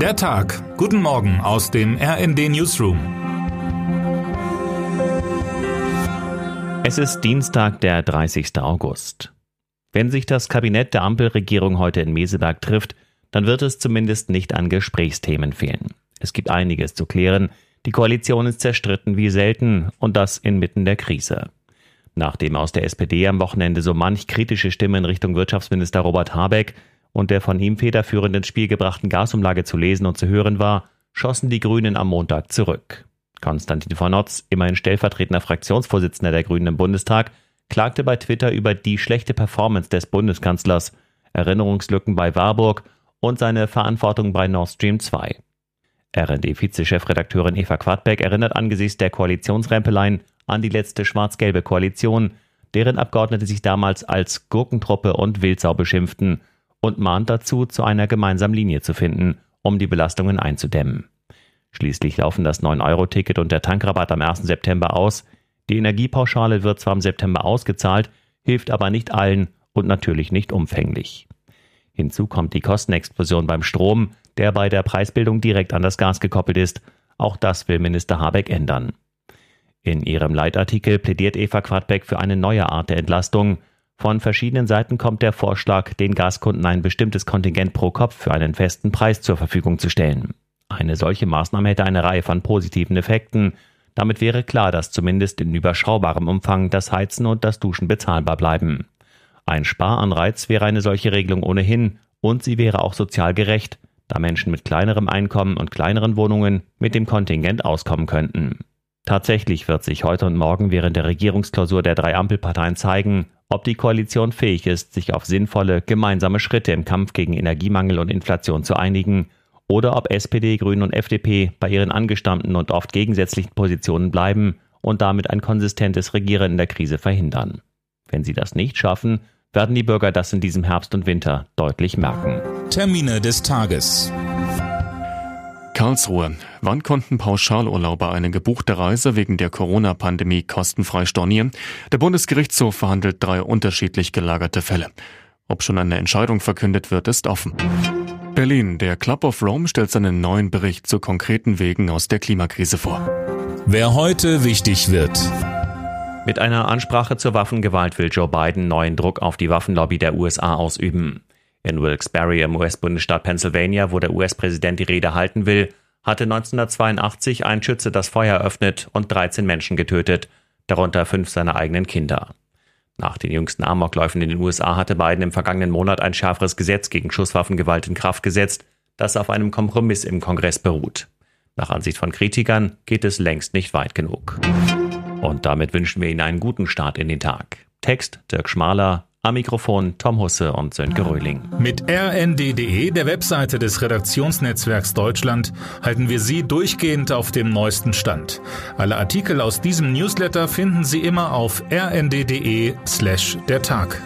Der Tag. Guten Morgen aus dem RND Newsroom. Es ist Dienstag, der 30. August. Wenn sich das Kabinett der Ampelregierung heute in Meseberg trifft, dann wird es zumindest nicht an Gesprächsthemen fehlen. Es gibt einiges zu klären. Die Koalition ist zerstritten wie selten und das inmitten der Krise. Nachdem aus der SPD am Wochenende so manch kritische Stimmen Richtung Wirtschaftsminister Robert Habeck und der von ihm federführend ins Spiel gebrachten Gasumlage zu lesen und zu hören war, schossen die Grünen am Montag zurück. Konstantin von Notz, immerhin stellvertretender Fraktionsvorsitzender der Grünen im Bundestag, klagte bei Twitter über die schlechte Performance des Bundeskanzlers, Erinnerungslücken bei Warburg und seine Verantwortung bei Nord Stream 2. RND-Vize-Chefredakteurin Eva Quadbeck erinnert angesichts der Koalitionsrempeleien an die letzte schwarz-gelbe Koalition, deren Abgeordnete sich damals als Gurkentruppe und Wildsau beschimpften und mahnt dazu, zu einer gemeinsamen Linie zu finden, um die Belastungen einzudämmen. Schließlich laufen das 9-Euro-Ticket und der Tankrabatt am 1. September aus. Die Energiepauschale wird zwar im September ausgezahlt, hilft aber nicht allen und natürlich nicht umfänglich. Hinzu kommt die Kostenexplosion beim Strom, der bei der Preisbildung direkt an das Gas gekoppelt ist. Auch das will Minister Habeck ändern. In ihrem Leitartikel plädiert Eva Quadbeck für eine neue Art der Entlastung. Von verschiedenen Seiten kommt der Vorschlag, den Gaskunden ein bestimmtes Kontingent pro Kopf für einen festen Preis zur Verfügung zu stellen. Eine solche Maßnahme hätte eine Reihe von positiven Effekten. Damit wäre klar, dass zumindest in überschaubarem Umfang das Heizen und das Duschen bezahlbar bleiben. Ein Sparanreiz wäre eine solche Regelung ohnehin und sie wäre auch sozial gerecht, da Menschen mit kleinerem Einkommen und kleineren Wohnungen mit dem Kontingent auskommen könnten. Tatsächlich wird sich heute und morgen während der Regierungsklausur der drei Ampelparteien zeigen, ob die Koalition fähig ist, sich auf sinnvolle gemeinsame Schritte im Kampf gegen Energiemangel und Inflation zu einigen, oder ob SPD, Grünen und FDP bei ihren angestammten und oft gegensätzlichen Positionen bleiben und damit ein konsistentes Regieren in der Krise verhindern. Wenn sie das nicht schaffen, werden die Bürger das in diesem Herbst und Winter deutlich merken. Termine des Tages. Karlsruhe. Wann konnten Pauschalurlauber eine gebuchte Reise wegen der Corona-Pandemie kostenfrei stornieren? Der Bundesgerichtshof verhandelt drei unterschiedlich gelagerte Fälle. Ob schon eine Entscheidung verkündet wird, ist offen. Berlin. Der Club of Rome stellt seinen neuen Bericht zu konkreten Wegen aus der Klimakrise vor. Wer heute wichtig wird. Mit einer Ansprache zur Waffengewalt will Joe Biden neuen Druck auf die Waffenlobby der USA ausüben. In Wilkes-Barre im US-Bundesstaat Pennsylvania, wo der US-Präsident die Rede halten will, hatte 1982 ein Schütze das Feuer eröffnet und 13 Menschen getötet, darunter fünf seiner eigenen Kinder. Nach den jüngsten Amokläufen in den USA hatte Biden im vergangenen Monat ein schärferes Gesetz gegen Schusswaffengewalt in Kraft gesetzt, das auf einem Kompromiss im Kongress beruht. Nach Ansicht von Kritikern geht es längst nicht weit genug. Und damit wünschen wir Ihnen einen guten Start in den Tag. Text Dirk Schmaler, am Mikrofon Tom Husse und Sönke Röhling. Mit rnd.de, der Webseite des Redaktionsnetzwerks Deutschland, halten wir Sie durchgehend auf dem neuesten Stand. Alle Artikel aus diesem Newsletter finden Sie immer auf rnd.de slash der Tag.